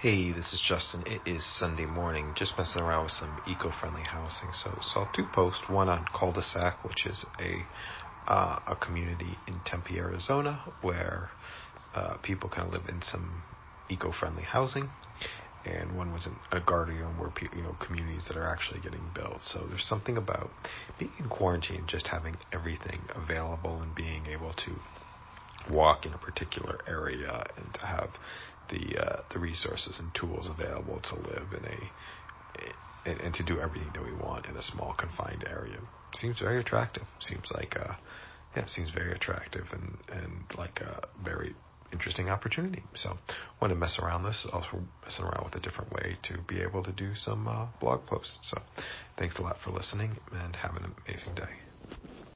Hey, this is Justin. It is Sunday morning. Just messing around with some eco-friendly housing. So saw two posts. One on Culdesac, which is a uh, a community in Tempe, Arizona, where uh, people kind of live in some eco-friendly housing. And one was in a garden where you know communities that are actually getting built. So there's something about being in quarantine, just having everything available and being able to walk in a particular area and to have the uh, the resources and tools available to live in a and, and, to do everything that we want in a small confined area seems very attractive. Seems like uh, yeah, seems very attractive and and like a very interesting opportunity. So want to mess around this, also messing around with a different way to be able to do some uh, blog posts. So thanks a lot for listening and have an amazing day.